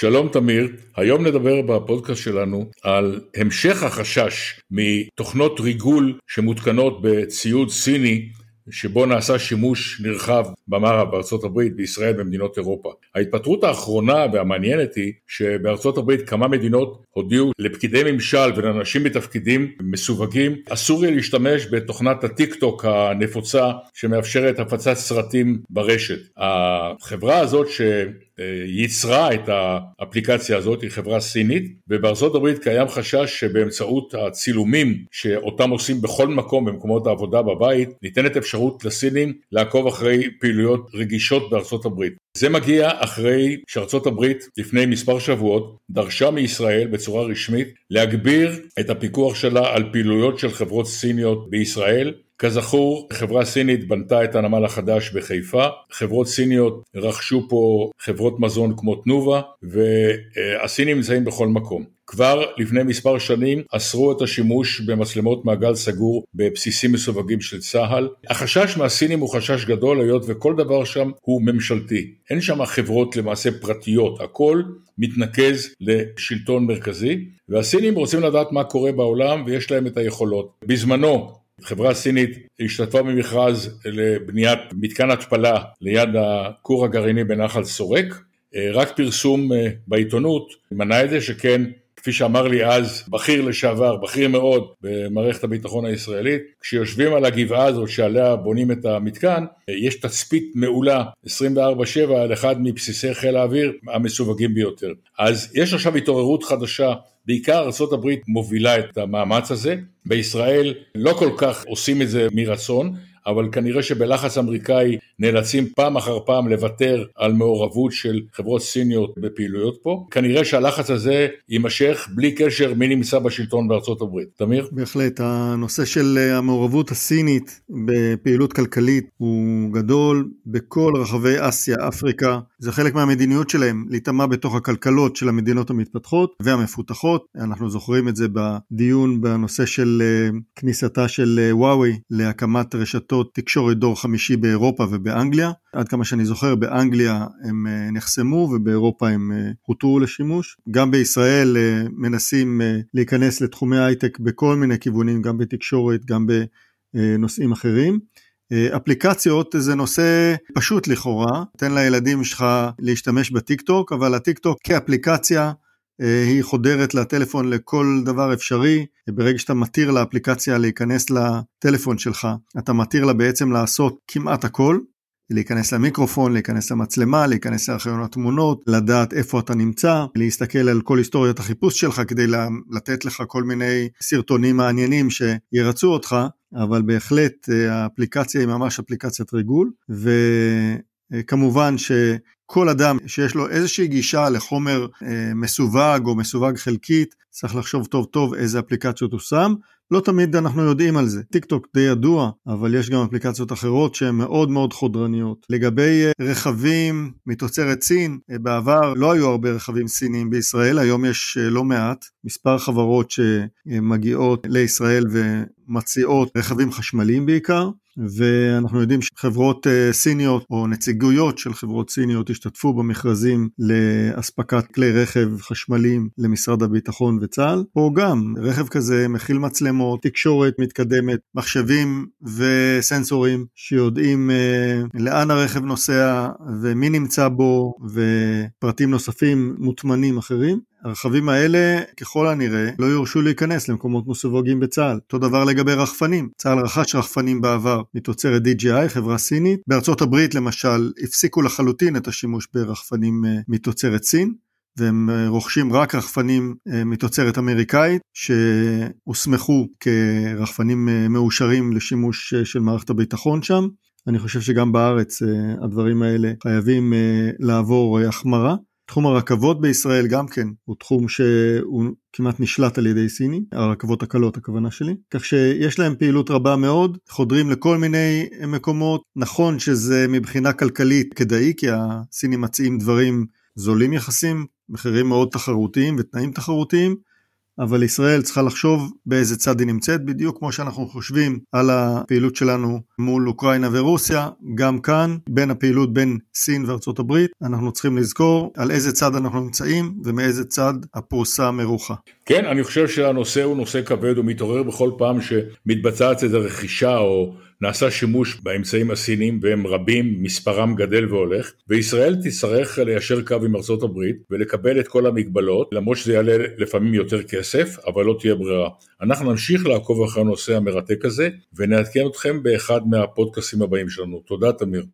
שלום תמיר, היום נדבר בפודקאסט שלנו על המשך החשש מתוכנות ריגול שמותקנות בציוד סיני שבו נעשה שימוש נרחב במערב, בארצות הברית, בישראל ובמדינות אירופה. ההתפטרות האחרונה והמעניינת היא שבארצות הברית כמה מדינות הודיעו לפקידי ממשל ולאנשים בתפקידים מסווגים אסור יהיה להשתמש בתוכנת הטיק טוק הנפוצה שמאפשרת הפצת סרטים ברשת. החברה הזאת ש... ייצרה את האפליקציה הזאת, היא חברה סינית, ובארצות הברית קיים חשש שבאמצעות הצילומים שאותם עושים בכל מקום במקומות העבודה בבית, ניתנת אפשרות לסינים לעקוב אחרי פעילויות רגישות בארצות הברית. זה מגיע אחרי שארצות הברית לפני מספר שבועות דרשה מישראל בצורה רשמית להגביר את הפיקוח שלה על פעילויות של חברות סיניות בישראל כזכור, חברה סינית בנתה את הנמל החדש בחיפה, חברות סיניות רכשו פה חברות מזון כמו תנובה, והסינים נמצאים בכל מקום. כבר לפני מספר שנים אסרו את השימוש במצלמות מעגל סגור בבסיסים מסווגים של צה"ל. החשש מהסינים הוא חשש גדול היות וכל דבר שם הוא ממשלתי. אין שם חברות למעשה פרטיות, הכל מתנקז לשלטון מרכזי והסינים רוצים לדעת מה קורה בעולם ויש להם את היכולות. בזמנו חברה סינית השתתפה במכרז לבניית מתקן התפלה ליד הכור הגרעיני בנחל סורק, אה, רק פרסום אה, בעיתונות מנע את זה שכן כפי שאמר לי אז בכיר לשעבר, בכיר מאוד במערכת הביטחון הישראלית, כשיושבים על הגבעה הזאת שעליה בונים את המתקן, יש תצפית מעולה 24/7 על אחד מבסיסי חיל האוויר המסווגים ביותר. אז יש עכשיו התעוררות חדשה, בעיקר ארה"ב מובילה את המאמץ הזה, בישראל לא כל כך עושים את זה מרצון, אבל כנראה שבלחץ אמריקאי נאלצים פעם אחר פעם לוותר על מעורבות של חברות סיניות בפעילויות פה. כנראה שהלחץ הזה יימשך בלי קשר מי נמצא בשלטון בארצות הברית. תמיר? בהחלט, הנושא של המעורבות הסינית בפעילות כלכלית הוא גדול בכל רחבי אסיה, אפריקה. זה חלק מהמדיניות שלהם, להיטמע בתוך הכלכלות של המדינות המתפתחות והמפותחות. אנחנו זוכרים את זה בדיון בנושא של אה, כניסתה של אה, וואוי להקמת רשתות תקשורת דור חמישי באירופה ובאנגליה. עד כמה שאני זוכר, באנגליה הם אה, נחסמו ובאירופה הם הותרו לשימוש. גם בישראל מנסים להיכנס לתחומי הייטק בכל מיני כיוונים, גם בתקשורת, גם בנושאים אחרים. אפליקציות זה נושא פשוט לכאורה, תן לילדים שלך להשתמש בטיק טוק, אבל הטיק טוק כאפליקציה אה, היא חודרת לטלפון לכל דבר אפשרי, ברגע שאתה מתיר לאפליקציה להיכנס לטלפון שלך, אתה מתיר לה בעצם לעשות כמעט הכל, להיכנס למיקרופון, להיכנס למצלמה, להיכנס לארכיון התמונות, לדעת איפה אתה נמצא, להסתכל על כל היסטוריית החיפוש שלך כדי לתת לך כל מיני סרטונים מעניינים שירצו אותך, אבל בהחלט אה, האפליקציה היא ממש אפליקציית ריגול, וכמובן אה, שכל אדם שיש לו איזושהי גישה לחומר אה, מסווג או מסווג חלקית, צריך לחשוב טוב טוב איזה אפליקציות הוא שם, לא תמיד אנחנו יודעים על זה. טיק טוק די ידוע, אבל יש גם אפליקציות אחרות שהן מאוד מאוד חודרניות. לגבי אה, רכבים מתוצרת סין, אה, בעבר לא היו הרבה רכבים סיניים בישראל, היום יש אה, לא מעט, מספר חברות שמגיעות לישראל ומציעות רכבים חשמליים בעיקר. ואנחנו יודעים שחברות סיניות או נציגויות של חברות סיניות השתתפו במכרזים לאספקת כלי רכב חשמליים למשרד הביטחון וצה"ל. פה גם רכב כזה מכיל מצלמות. מצלמות, תקשורת מתקדמת, מחשבים וסנסורים שיודעים אה, לאן הרכב נוסע ומי נמצא בו ופרטים נוספים מוטמנים אחרים. הרכבים האלה ככל הנראה לא יורשו להיכנס למקומות מסווגים בצה"ל. אותו דבר לגבי רחפנים. צה"ל רכש רחפנים בעבר מתוצרת DJI, חברה סינית. בארצות הברית למשל הפסיקו לחלוטין את השימוש ברחפנים אה, מתוצרת סין. והם אה, רוכשים רק רחפנים אה, מתוצרת אמריקאית שהוסמכו כרחפנים מאושרים לשימוש של מערכת הביטחון שם. אני חושב שגם בארץ הדברים האלה חייבים לעבור החמרה. תחום הרכבות בישראל גם כן הוא תחום שהוא כמעט נשלט על ידי סינים, הרכבות הקלות הכוונה שלי, כך שיש להם פעילות רבה מאוד, חודרים לכל מיני מקומות, נכון שזה מבחינה כלכלית כדאי כי הסינים מציעים דברים זולים יחסים, מחירים מאוד תחרותיים ותנאים תחרותיים, אבל ישראל צריכה לחשוב באיזה צד היא נמצאת, בדיוק כמו שאנחנו חושבים על הפעילות שלנו מול אוקראינה ורוסיה, גם כאן, בין הפעילות בין סין וארצות הברית, אנחנו צריכים לזכור על איזה צד אנחנו נמצאים ומאיזה צד הפרוסה מרוחה. כן, אני חושב שהנושא הוא נושא כבד, ומתעורר בכל פעם שמתבצעת איזו רכישה או נעשה שימוש באמצעים הסיניים והם רבים, מספרם גדל והולך, וישראל תצטרך ליישר קו עם ארצות הברית ולקבל את כל המגבלות, למרות שזה יעלה לפעמים יותר כסף, אבל לא תהיה ברירה. אנחנו נמשיך לעקוב אחרי הנושא המרתק הזה, ונעדכן אתכם באחד מהפודקאסים הבאים שלנו. תודה תמיר.